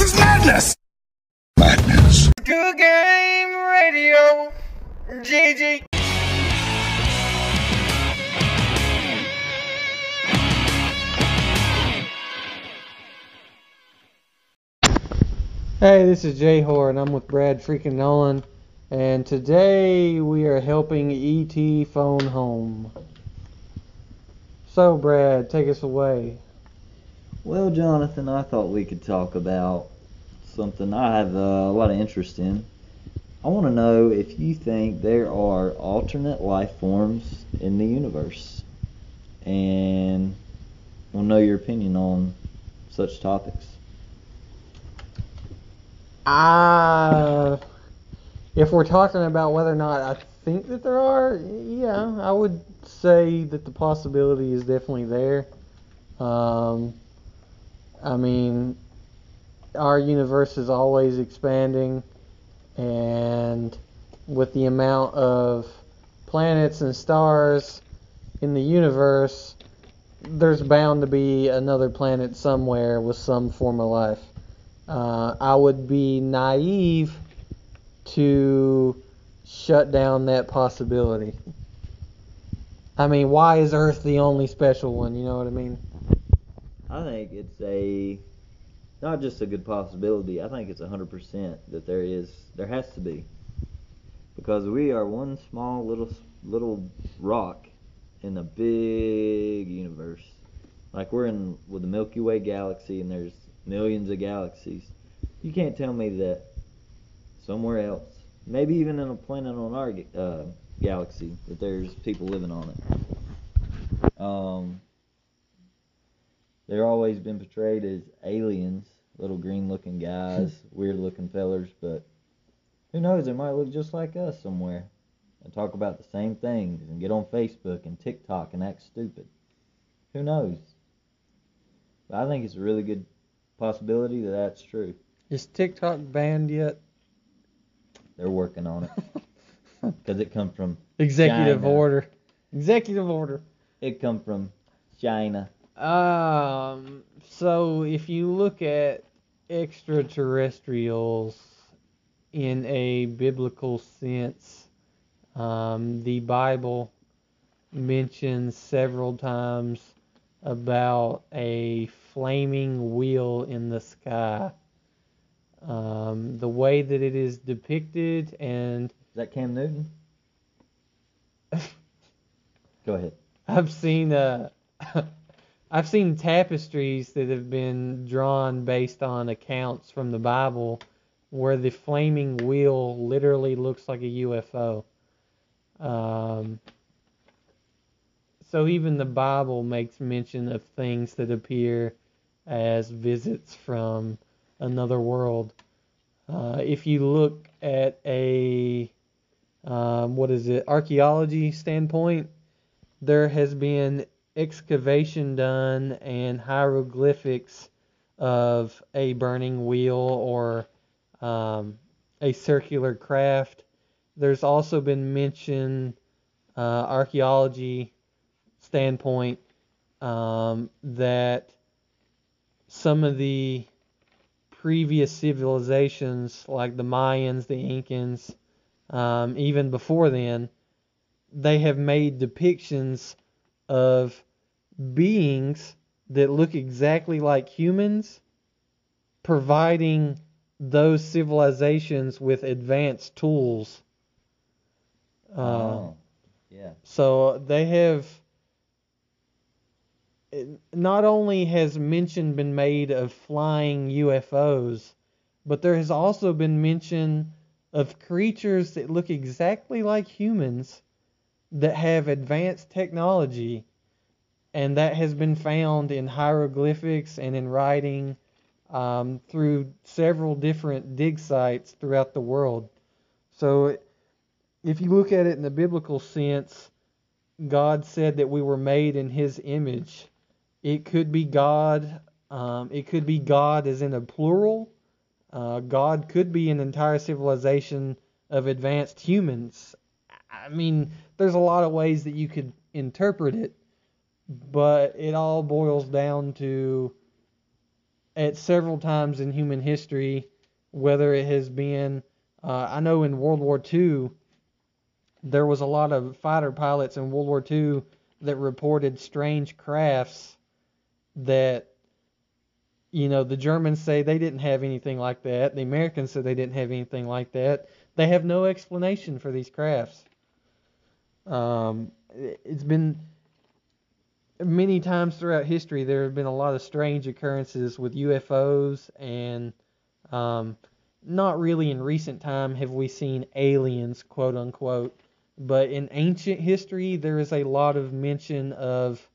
This is madness! Madness. Good game radio. GG. Hey, this is Jay Hoare, and I'm with Brad freaking Nolan, and today we are helping ET phone home. So, Brad, take us away. Well, Jonathan, I thought we could talk about something I have uh, a lot of interest in. I want to know if you think there are alternate life forms in the universe, and to know your opinion on such topics. Uh, if we're talking about whether or not I think that there are, yeah, I would say that the possibility is definitely there. Um, I mean, our universe is always expanding, and with the amount of planets and stars in the universe, there's bound to be another planet somewhere with some form of life. Uh, I would be naive to shut down that possibility. I mean, why is Earth the only special one? You know what I mean? I think it's a not just a good possibility. I think it's hundred percent that there is there has to be because we are one small little little rock in a big universe. Like we're in with the Milky Way galaxy, and there's millions of galaxies. You can't tell me that somewhere else, maybe even in a planet on our uh, galaxy, that there's people living on it. Um, they're always been portrayed as aliens, little green-looking guys, weird-looking fellers, but who knows? They might look just like us somewhere and talk about the same things and get on Facebook and TikTok and act stupid. Who knows? But I think it's a really good possibility that that's true. Is TikTok banned yet? They're working on it because it come from Executive China. order. Executive order. it come from China. Um, so if you look at extraterrestrials in a biblical sense, um, the Bible mentions several times about a flaming wheel in the sky. Um, the way that it is depicted and Is that Cam Newton? Go ahead. I've seen uh I've seen tapestries that have been drawn based on accounts from the Bible where the flaming wheel literally looks like a UFO. Um, so even the Bible makes mention of things that appear as visits from another world. Uh, if you look at a um, what is it archaeology standpoint, there has been excavation done and hieroglyphics of a burning wheel or um, a circular craft. There's also been mention uh, archaeology standpoint um, that some of the previous civilizations, like the Mayans, the Incans, um, even before then, they have made depictions of beings that look exactly like humans, providing those civilizations with advanced tools. Uh, oh, yeah. so they have. Not only has mention been made of flying UFOs, but there has also been mention of creatures that look exactly like humans that have advanced technology, and that has been found in hieroglyphics and in writing um, through several different dig sites throughout the world. So, if you look at it in the biblical sense, God said that we were made in His image. It could be God. Um, it could be God as in a plural. Uh, God could be an entire civilization of advanced humans. I mean, there's a lot of ways that you could interpret it, but it all boils down to at several times in human history, whether it has been, uh, I know in World War II, there was a lot of fighter pilots in World War II that reported strange crafts that you know the Germans say they didn't have anything like that. The Americans said they didn't have anything like that. They have no explanation for these crafts. Um, it- it's been many times throughout history there have been a lot of strange occurrences with UFOs and um, not really in recent time have we seen aliens quote unquote but in ancient history there is a lot of mention of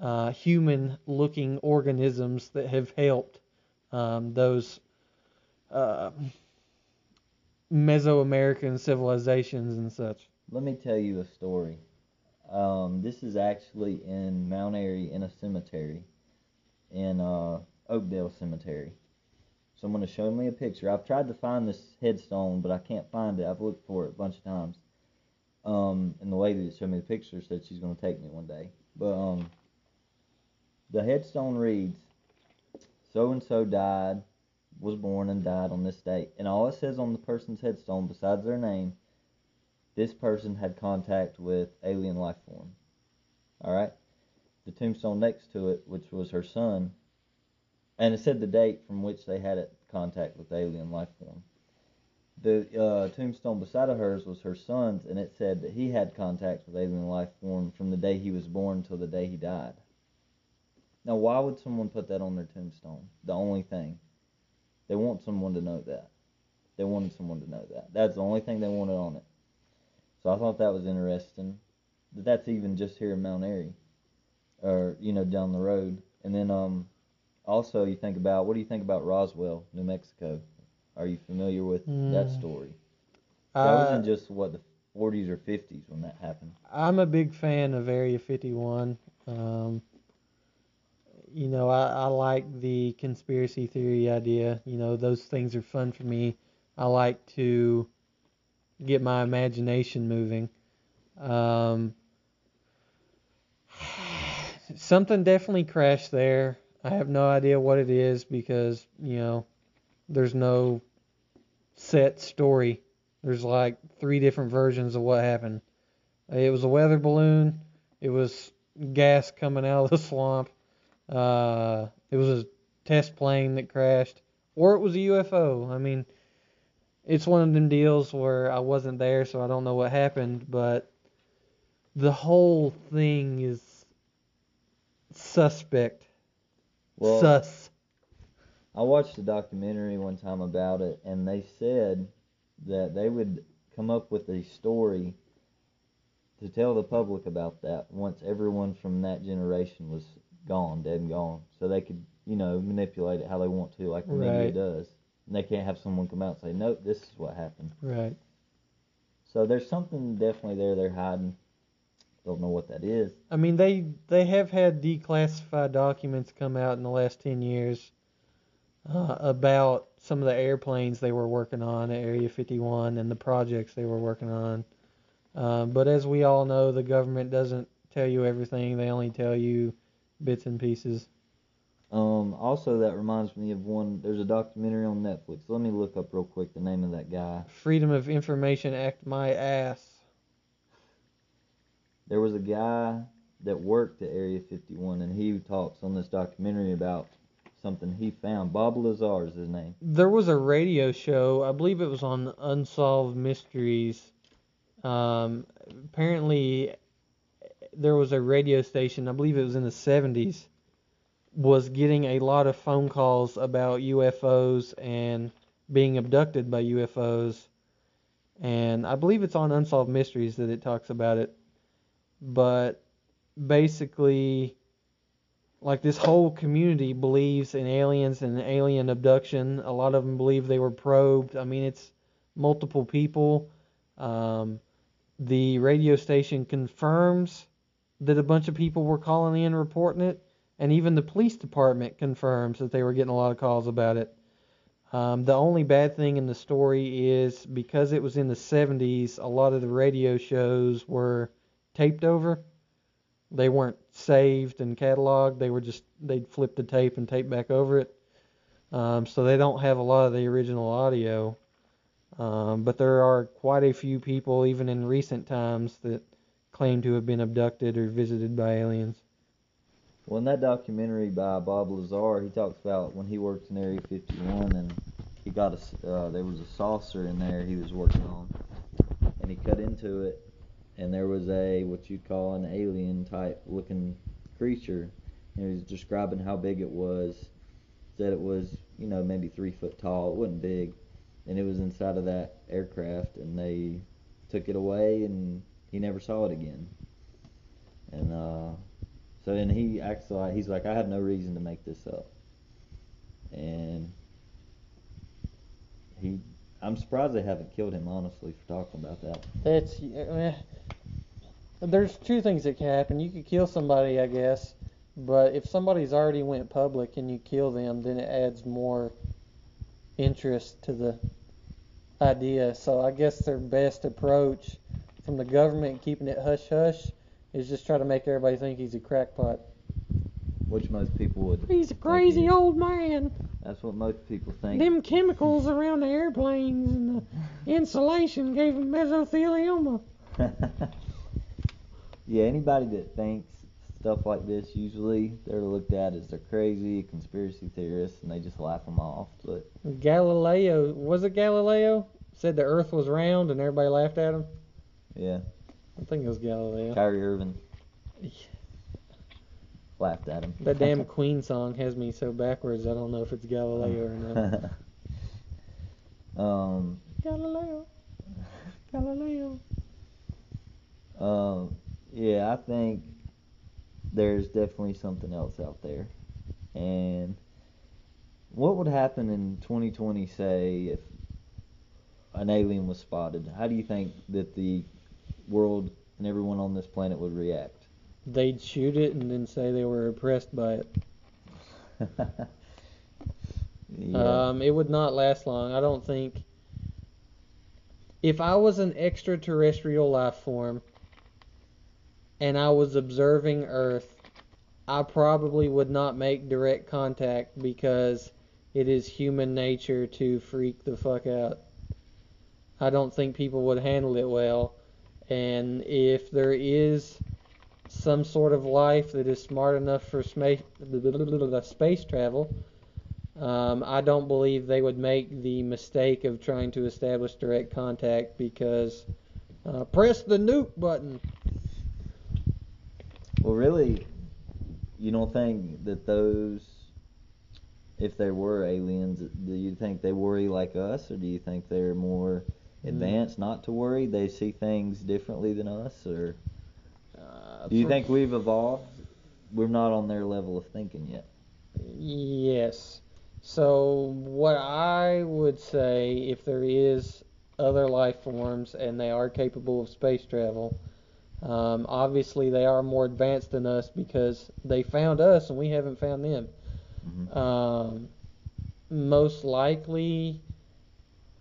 uh, human looking organisms that have helped um, those uh, Mesoamerican civilizations and such. Let me tell you a story. Um, this is actually in Mount Airy in a cemetery, in uh, Oakdale Cemetery. Someone has shown me a picture. I've tried to find this headstone, but I can't find it. I've looked for it a bunch of times. Um, and the lady that showed me the picture said she's going to take me one day. But um, the headstone reads, "So and so died, was born and died on this date," and all it says on the person's headstone, besides their name, this person had contact with alien life form. All right. The tombstone next to it, which was her son, and it said the date from which they had contact with alien life form. The uh, tombstone beside of hers was her son's, and it said that he had contact with alien life form from the day he was born till the day he died. Now, why would someone put that on their tombstone? The only thing. They want someone to know that. They wanted someone to know that. That's the only thing they wanted on it. So I thought that was interesting. That that's even just here in Mount Airy, or you know down the road. And then um, also you think about what do you think about Roswell, New Mexico? Are you familiar with that Mm. story? That Uh, was in just what the 40s or 50s when that happened. I'm a big fan of Area 51. Um, you know, I, I like the conspiracy theory idea. You know, those things are fun for me. I like to get my imagination moving. Um, something definitely crashed there. I have no idea what it is because, you know, there's no set story. There's like three different versions of what happened. It was a weather balloon. It was gas coming out of the swamp. Uh, it was a test plane that crashed, or it was a UFO. I mean, it's one of them deals where I wasn't there, so I don't know what happened. But the whole thing is suspect. Well, Sus. I watched a documentary one time about it, and they said that they would come up with a story to tell the public about that once everyone from that generation was gone, dead and gone, so they could, you know, manipulate it how they want to, like the media Right. does. And they can't have someone come out and say, "Nope, this is what happened." Right. So there's something definitely there they're hiding. Don't know what that is. I mean, they they have had declassified documents come out in the last ten years uh, about some of the airplanes they were working on at Area 51 and the projects they were working on. Um, but as we all know, the government doesn't tell you everything; they only tell you bits and pieces. Um, also, that reminds me of one. There's a documentary on Netflix. Let me look up real quick the name of that guy. Freedom of Information Act, my ass. There was a guy that worked at Area 51, and he talks on this documentary about something he found. Bob Lazar is his name. There was a radio show, I believe it was on Unsolved Mysteries. Um, apparently, there was a radio station, I believe it was in the 70s, was getting a lot of phone calls about UFOs and being abducted by UFOs. And I believe it's on Unsolved Mysteries that it talks about it. But basically, like this whole community believes in aliens and alien abduction. A lot of them believe they were probed. I mean, it's multiple people. Um, the radio station confirms that a bunch of people were calling in reporting it, and even the police department confirms that they were getting a lot of calls about it. Um, the only bad thing in the story is because it was in the 70s, a lot of the radio shows were taped over. They weren't saved and cataloged. They were just they'd flip the tape and tape back over it. um, so they don't have a lot of the original audio. Um, but there are quite a few people, even in recent times, that claim to have been abducted or visited by aliens. Well, in that documentary by Bob Lazar, he talks about when he worked in Area 51 and he got a, uh, there was a saucer in there he was working on, and he cut into it, and there was a what you'd call an alien type looking creature, and he was describing how big it was. Said it was, you know, maybe three foot tall. It wasn't big, and it was inside of that aircraft, and they took it away, and he never saw it again. And uh, so then he acts like he's like, I have no reason to make this up. And he, I'm surprised they haven't killed him honestly for talking about that. That's uh, there's two things that can happen. You could kill somebody, I guess, but if somebody's already went public and you kill them, then it adds more interest to the idea. So I guess their best approach from the government keeping it hush hush is just try to make everybody think he's a crackpot. Which most people would. He's a think crazy he- old man. That's what most people think. Them chemicals around the airplanes and the insulation gave him mesothelioma. yeah, anybody that thinks stuff like this, usually they're looked at as they're crazy, conspiracy theorists, and they just laugh them off. But Galileo, was it Galileo? Said the earth was round and everybody laughed at him? yeah, I think it was Galileo. Kyrie Irving laughed at him. That damn Queen song has me so backwards I don't know if it's Galileo or not. um, Galileo. Galileo. um, yeah, I think there's definitely something else out there. And what would happen in 2020, say, if an alien was spotted? How do you think that the world and everyone on this planet would react? They'd shoot it and then say they were oppressed by it. yeah. Um, it would not last long. I don't think. If I was an extraterrestrial life form and I was observing Earth, I probably would not make direct contact because it is human nature to freak the fuck out. I don't think people would handle it well. And if there is some sort of life that is smart enough for space, travel, um, I don't believe they would make the mistake of trying to establish direct contact because uh, press the nuke button. Well, really, you don't think that those, if there were aliens, do you think they worry like us, or do you think they're more. Advanced, not to worry? They see things differently than us, or Uh, do you think we've evolved? We're not on their level of thinking yet. Yes. So what I would say, if there is other life forms and they are capable of space travel, um, obviously they are more advanced than us because they found us and we haven't found them. Mhm. Um, most likely,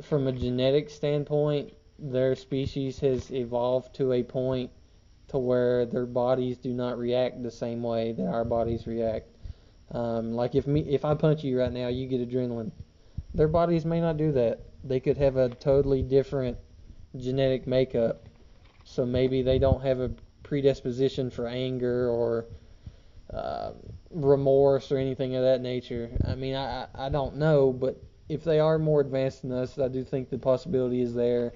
from a genetic standpoint, their species has evolved to a point to where their bodies do not react the same way that our bodies react. Um, like if me, if I punch you right now, you get adrenaline. Their bodies may not do that. They could have a totally different genetic makeup. So maybe they don't have a predisposition for anger or uh, remorse or anything of that nature. I mean, I, I I don't know, but if they are more advanced than us, I do think the possibility is there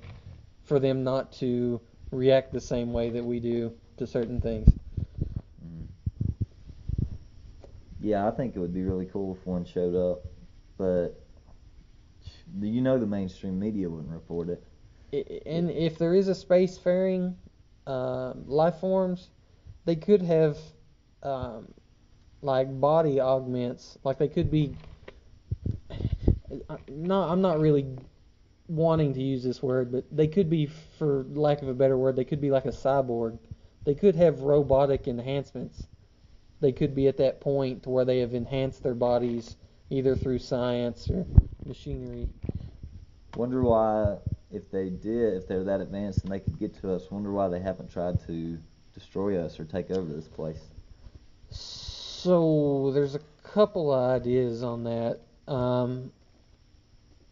for them not to react the same way that we do to certain things. Mhm. Yeah, I think it would be really cool if one showed up, but you know the mainstream media wouldn't report it. And if there is a spacefaring um, life forms, they could have um, like body augments. Like they could be. No, I'm not really wanting to use this word, but they could be, for lack of a better word, they could be like a cyborg. They could have robotic enhancements. They could be at that point where they have enhanced their bodies either through science or machinery. Wonder why, if they did, if they're that advanced and they could get to us, wonder why they haven't tried to destroy us or take over this place. So there's a couple of ideas on that. um,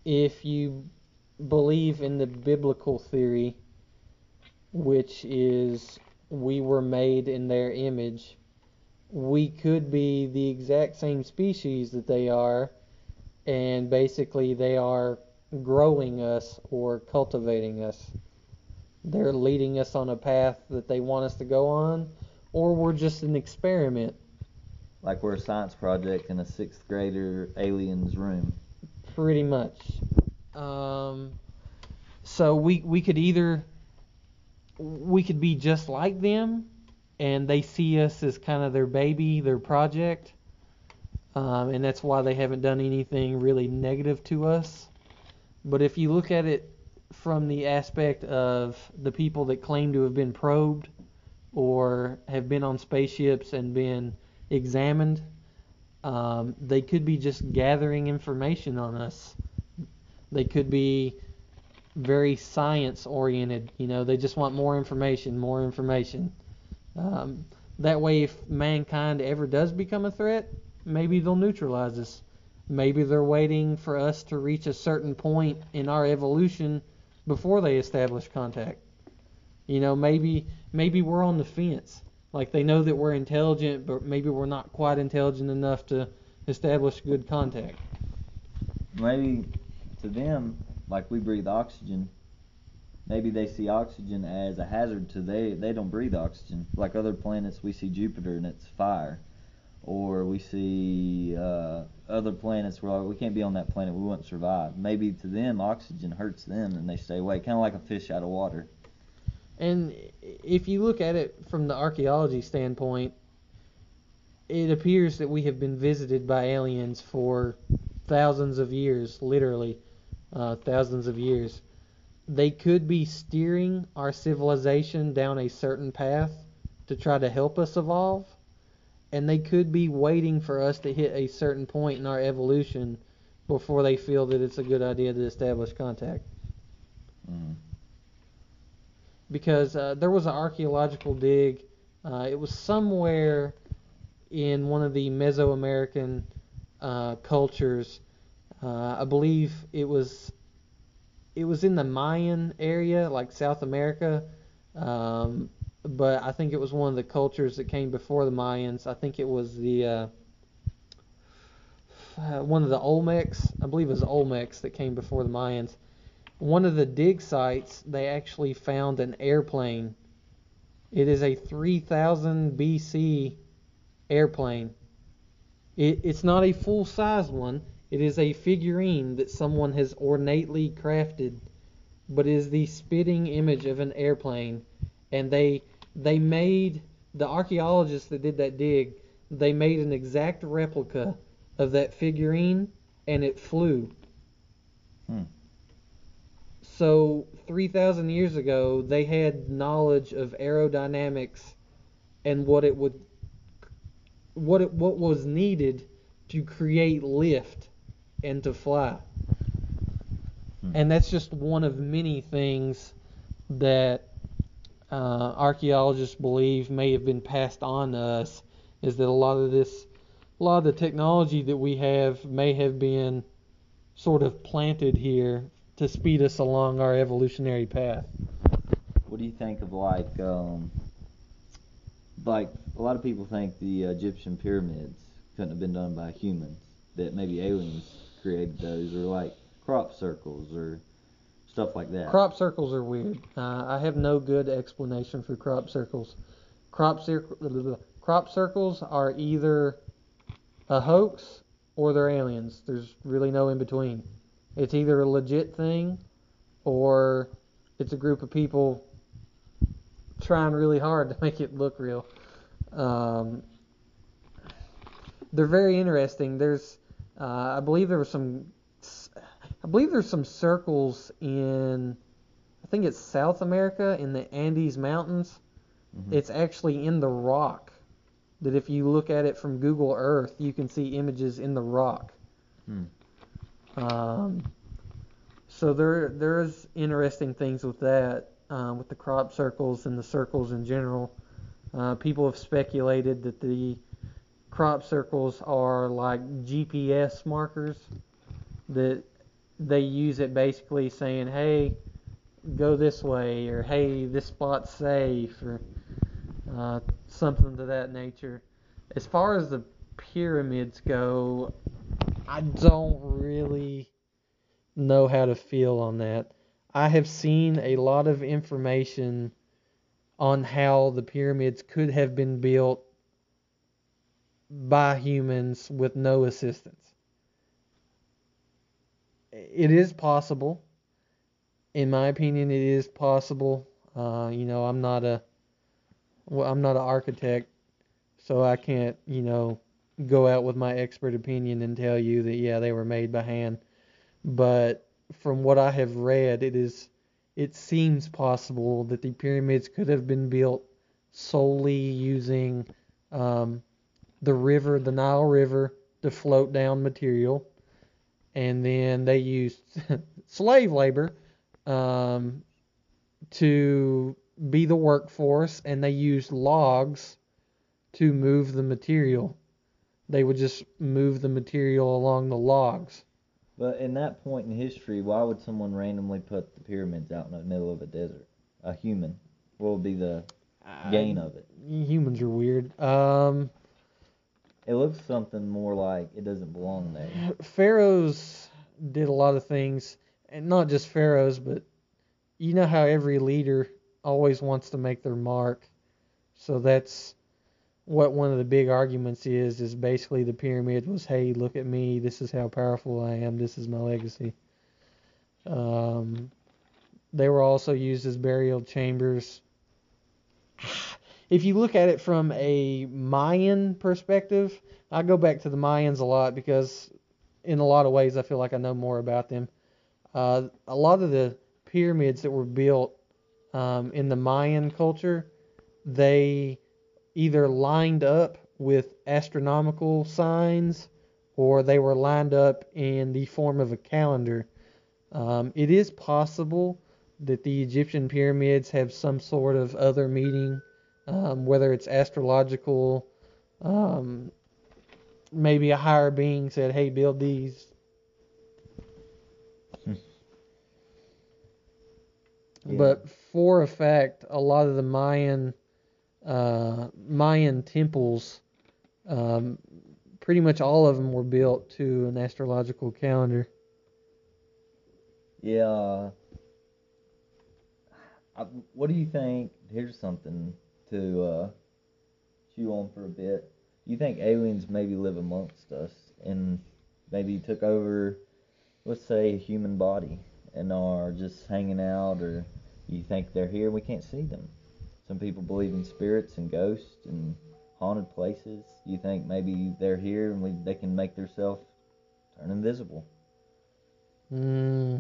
if you believe in the biblical theory, which is we were made in their image, we could be the exact same species that they are, and basically they are growing us or cultivating us. They're leading us on a path that they want us to go on, or we're just an experiment. Like we're a science project in a sixth grader alien's room. Pretty much. Um, so we we could either we could be just like them, and they see us as kind of their baby, their project, um, and that's why they haven't done anything really negative to us. But if you look at it from the aspect of the people that claim to have been probed or have been on spaceships and been examined, um, they could be just gathering information on us. They could be very science oriented. You know, they just want more information, more information. Um, that way, if mankind ever does become a threat, maybe they'll neutralize us. Maybe they're waiting for us to reach a certain point in our evolution before they establish contact. You know, maybe maybe we're on the fence. Like they know that we're intelligent, but maybe we're not quite intelligent enough to establish good contact. Maybe to them, like we breathe oxygen, maybe they see oxygen as a hazard to they they don't breathe oxygen. Like other planets, we see Jupiter and it's fire, or we see uh, other planets where we can't be on that planet, we wouldn't survive. Maybe to them, oxygen hurts them and they stay away, kind of like a fish out of water. And if you look at it from the archaeology standpoint, it appears that we have been visited by aliens for thousands of years, literally uh, thousands of years. They could be steering our civilization down a certain path to try to help us evolve, and they could be waiting for us to hit a certain point in our evolution before they feel that it's a good idea to establish contact Mm. Because uh, there was an archaeological dig. Uh, it was somewhere in one of the Mesoamerican uh, cultures. Uh, I believe it was it was in the Mayan area, like South America. Um, but I think it was one of the cultures that came before the Mayans. I think it was the uh, uh, one of the Olmecs. I believe it was Olmecs that came before the Mayans one of the dig sites, they actually found an airplane. It is a 3000 BC airplane. It, it's not a full size one, it is a figurine that someone has ornately crafted, but is the spitting image of an airplane. And they they made the archaeologists that did that dig, they made an exact replica of that figurine and it flew. Hmm. So 3,000 years ago, they had knowledge of aerodynamics and what it would, what it, what was needed to create lift and to fly. Hmm. And that's just one of many things that uh, archaeologists believe may have been passed on to us. Is that a lot of this, a lot of the technology that we have may have been sort of planted here to speed us along our evolutionary path. What do you think of like um like a lot of people think the Egyptian pyramids couldn't have been done by humans that maybe aliens created those or like crop circles or stuff like that. Crop circles are weird. Uh, I have no good explanation for crop circles. Crop cir- crop circles are either a hoax or they're aliens. There's really no in between. It's either a legit thing or it's a group of people trying really hard to make it look real. Um, they're very interesting. There's, uh, I believe there was some, I believe there's some circles in, I think it's South America in the Andes Mountains. Mhm. It's actually in the rock. That if you look at it from Google Earth, you can see images in the rock. Hmm. Um, so there there's interesting things with that, uh, with the crop circles and the circles in general. Uh, people have speculated that the crop circles are like GPS markers that they use it basically saying, hey, go this way, or hey, this spot's safe, or uh, something to that nature. As far as the pyramids go, I don't really know how to feel on that. I have seen a lot of information on how the pyramids could have been built by humans with no assistance. It is possible. In my opinion, it is possible. Uh, you know, I'm not a well, I'm not an architect, so I can't, you know, go out with my expert opinion and tell you that yeah, they were made by hand. But from what I have read, it is it seems possible that the pyramids could have been built solely using um, the river, the Nile River, to float down material, and then they used slave labor um, to be the workforce, and they used logs to move the material. They would just move the material along the logs. But in that point in history, why would someone randomly put the pyramids out in the middle of a desert? A human. What would be the gain of it? Humans are weird. Um, It looks something more like it doesn't belong there. pharaohs did a lot of things, and not just pharaohs, but you know how every leader always wants to make their mark. So that's what one of the big arguments is. Is basically the pyramid was, hey, look at me. This is how powerful I am. This is my legacy. Um, they were also used as burial chambers. If you look at it from a Mayan perspective, I go back to the Mayans a lot because in a lot of ways I feel like I know more about them. Uh, a lot of the pyramids that were built um, in the Mayan culture, they either lined up with astronomical signs or they were lined up in the form of a calendar. Um, it is possible that the Egyptian pyramids have some sort of other meaning, um, whether it's astrological, um, maybe a higher being said, "Hey, build these." Yeah. But for a fact, a lot of the Mayan uh, Mayan temples, um, pretty much all of them were built to an astrological calendar. Yeah. uh, I, what do you think? Here's something to uh, chew on for a bit. You think aliens maybe live amongst us and maybe took over, let's say, a human body and are just hanging out, or you think they're here and we can't see them? Some people believe in spirits and ghosts and haunted places. You think maybe they're here and we, they can make themselves turn invisible? Hmm.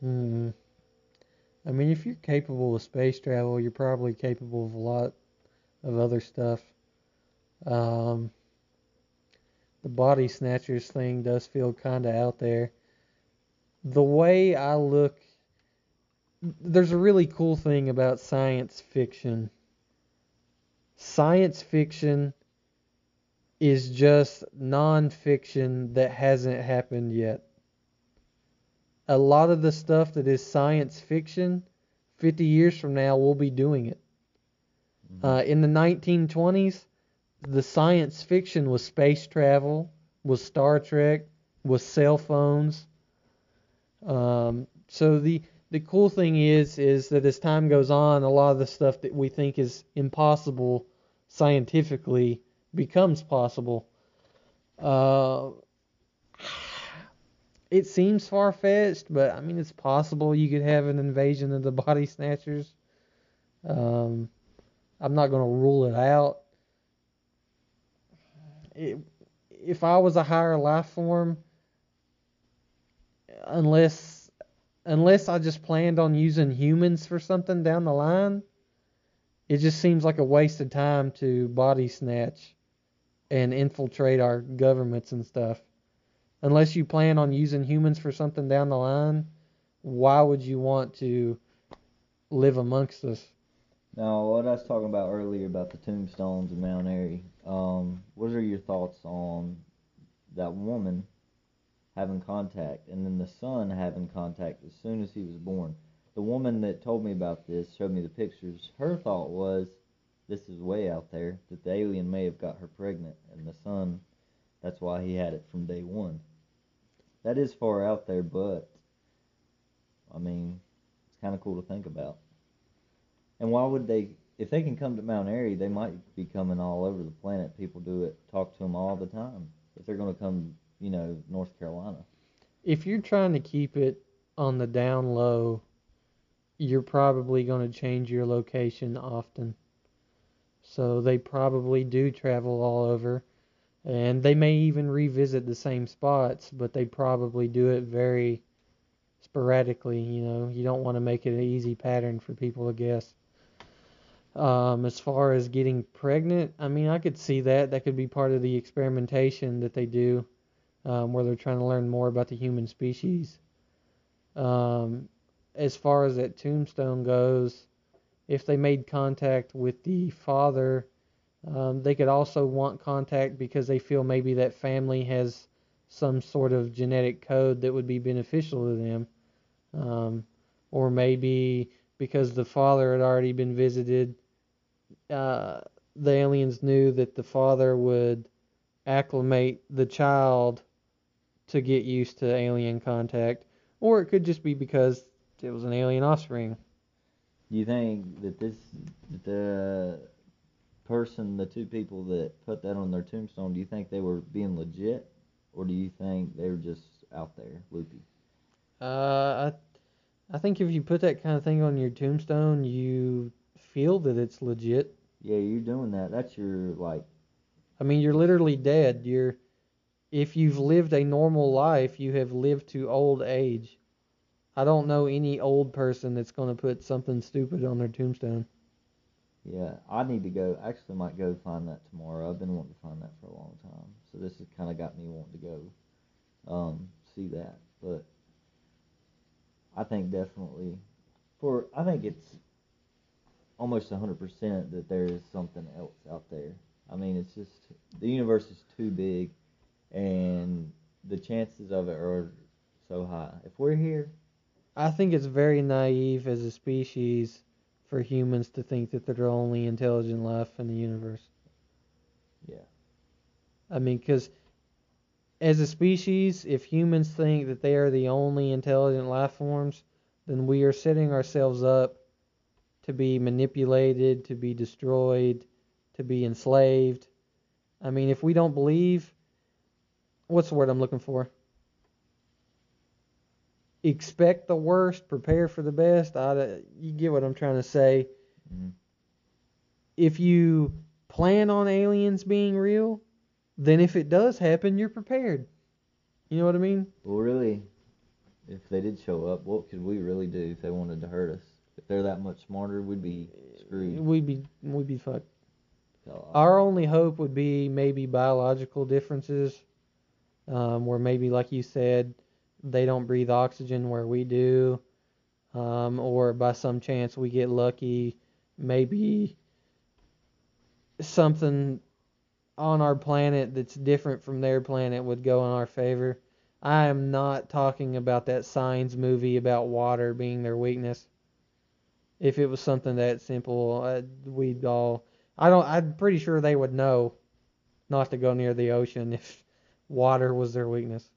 Hmm. I mean, if you're capable of space travel, you're probably capable of a lot of other stuff. Um, the body snatchers thing does feel kind of out there. The way I look, there's a really cool thing about science fiction. Science fiction is just nonfiction that hasn't happened yet. A lot of the stuff that is science fiction, 50 years from now, we'll be doing it. Uh, in the 1920s, the science fiction was space travel, was Star Trek, was cell phones. Um, so the the cool thing is is that as time goes on, a lot of the stuff that we think is impossible scientifically becomes possible. Uh, it seems far fetched, but I mean it's possible you could have an invasion of the body snatchers. Um, I'm not going to rule it out. It, if I was a higher life form, unless unless I just planned on using humans for something down the line, it just seems like a waste of time to body snatch and infiltrate our governments and stuff. Unless you plan on using humans for something down the line, why would you want to live amongst us? Now, what I was talking about earlier about the tombstones in Mount Airy, um, what are your thoughts on that woman having contact and then the son having contact as soon as he was born? The woman that told me about this showed me the pictures. Her thought was, this is way out there, that the alien may have got her pregnant, and the son, that's why he had it from day one. That is far out there, but, I mean, it's kind of cool to think about. And why would they? If they can come to Mount Airy, they might be coming all over the planet. People do it, talk to them all the time. If they're going to come, you know, North Carolina. If you're trying to keep it on the down low, you're probably going to change your location often. So they probably do travel all over. And they may even revisit the same spots, but they probably do it very sporadically. You know, you don't want to make it an easy pattern for people to guess. Um, as far as getting pregnant, I mean, I could see that. That could be part of the experimentation that they do, um, where they're trying to learn more about the human species. Um, as far as that tombstone goes, if they made contact with the father, um, they could also want contact because they feel maybe that family has some sort of genetic code that would be beneficial to them. Um, or maybe because the father had already been visited, uh, the aliens knew that the father would acclimate the child to get used to alien contact. Or it could just be because it was an alien offspring. Do you think that this, the person, the two people that put that on their tombstone, do you think they were being legit, or do you think they were just out there loopy? Uh, I, I think if you put that kind of thing on your tombstone, you feel that it's legit. Yeah, you're doing that. That's your like. I mean, you're literally dead. You're, if you've lived a normal life, you have lived to old age. I don't know any old person that's going to put something stupid on their tombstone. Yeah, I need to go. Actually, might go find that tomorrow. I've been wanting to find that for a long time. So this has kind of got me wanting to go um, see that. But I think definitely for I think it's almost 100% that there is something else out there. I mean, it's just the universe is too big and the chances of it are so high. If we're here, I think it's very naive as a species for humans to think that they're the only intelligent life in the universe. Yeah. I mean, because as a species, if humans think that they are the only intelligent life forms, then we are setting ourselves up to be manipulated, to be destroyed, to be enslaved. I mean, if we don't believe, what's the word I'm looking for? Expect the worst, prepare for the best. I, you get what I'm trying to say. Mhm. If you plan on aliens being real, then if it does happen, you're prepared. You know what I mean? Well, really, if they did show up, what could we really do if they wanted to hurt us? If they're that much smarter, we'd be screwed. We'd be we'd be fucked. Our only hope would be maybe biological differences, um, where maybe, like you said, they don't breathe oxygen where we do, um, or by some chance we get lucky, maybe something on our planet that's different from their planet would go in our favor. I am not talking about that Signs movie about water being their weakness. If it was something that simple, uh, we'd all. I don't. I'm pretty sure they would know not to go near the ocean if water was their weakness.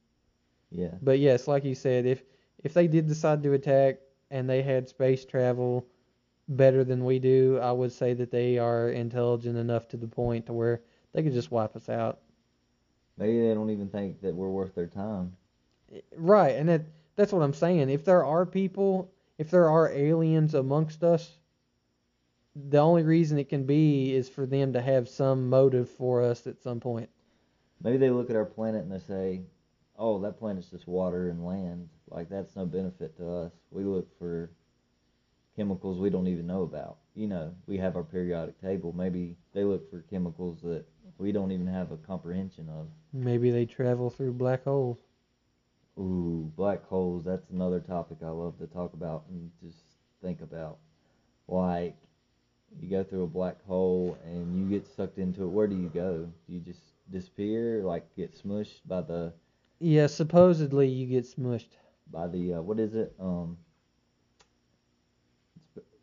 yeah. But yes, like you said, if if they did decide to attack and they had space travel better than we do, I would say that they are intelligent enough to the point to where they could just wipe us out. Maybe they don't even think that we're worth their time. Right, and that that's what I'm saying. If there are people, if there are aliens amongst us, the only reason it can be is for them to have some motive for us at some point. Maybe they look at our planet and they say, "Oh, that planet's just water and land. Like that's no benefit to us. We look for chemicals we don't even know about. You know, we have our periodic table. Maybe they look for chemicals that we don't even have a comprehension of. Maybe they travel through black holes. Ooh, black holes. That's another topic I love to talk about and just think about. Like, you go through a black hole and you get sucked into it, where do you go? Do you just disappear, like get smushed by the Yeah, supposedly you get smushed. by the uh, what is it? Um,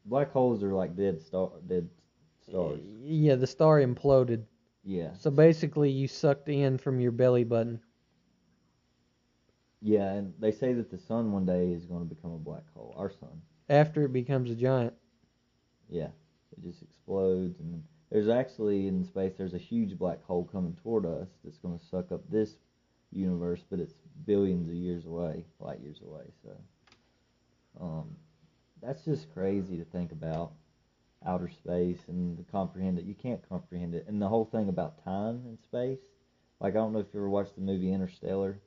black holes are like dead star, dead stars. Yeah, the star imploded. Yeah, So basically, you sucked in from your belly button. yeah, and they say that the sun one day is going to become a black hole. Our sun. After it becomes a giant. Yeah, it just explodes, and there's actually in space there's a huge black hole coming toward us that's going to suck up this universe, but it's billions of years away, light years away. So, um, that's just crazy to think about outer space and to comprehend it. You can't comprehend it, and the whole thing about time and space. Like I don't know if you ever watched the movie Interstellar,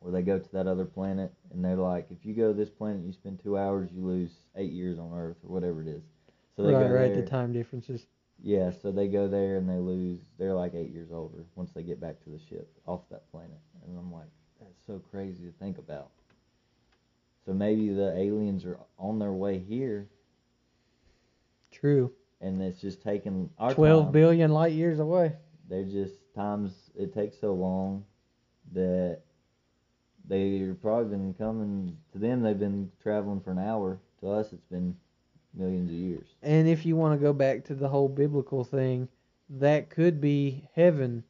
where they go to that other planet and they're like, if you go to this planet, and you spend two hours, you lose eight years on Earth or whatever it is. So they right, go right, there. the time differences. Yeah, so they go there and they lose. They're like eight years older once they get back to the ship off that planet, and I'm like, that's so crazy to think about. So maybe the aliens are on their way here, True. and it's just taking our Twelve time. billion light years away. They're just times it takes so long that they've probably been coming to them. They've been traveling for an hour. To us, it's been millions of years. And if you want to go back to the whole biblical thing, that could be heaven.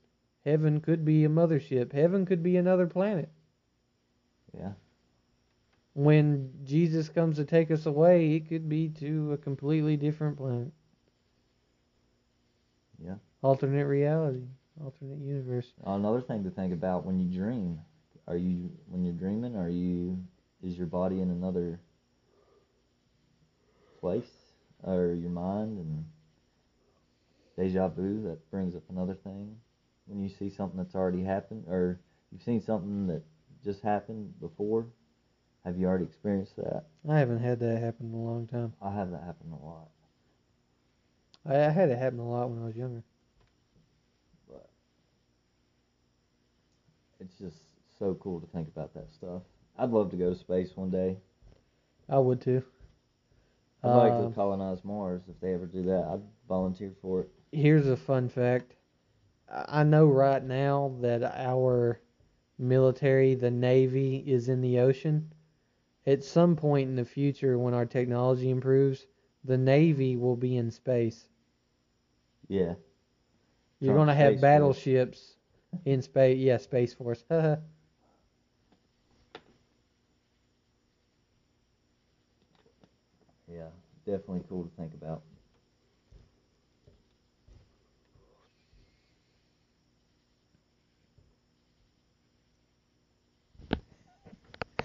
Heaven could be a mothership. Heaven could be another planet. Yeah. When Jesus comes to take us away, it could be to a completely different planet. Yeah. Alternate reality, alternate universe. Another thing to think about when you dream, are you when you're dreaming, are you is your body in another place or your mind and deja vu that brings up another thing when you see something that's already happened or you've seen something that just happened before have you already experienced that I haven't had that happen in a long time. i have that happen a lot I, I had it happen a lot when I was younger. but it's just so cool to think about that stuff i'd love to go to space one day I would too. I'd like Um, to colonize Mars if they ever do that. I'd volunteer for it. Here's a fun fact. I I know right now that our military, the Navy, is in the ocean. At some point in the future, when our technology improves, the Navy will be in space. Yeah. You're Trump going to have Space Force. battleships in space. Yeah, Space Force. Yeah. Definitely cool to think about.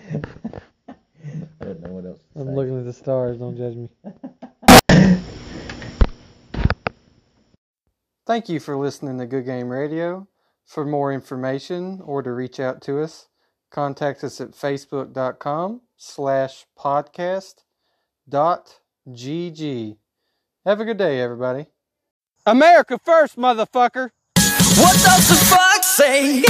I don't know what else to I'm say. looking at the stars. Don't judge me. Thank you for listening to Good Game Radio. For more information or to reach out to us, contact us at facebook.com slash podcast dot gg. Have a good day, everybody. America first, motherfucker! What does the fuck say?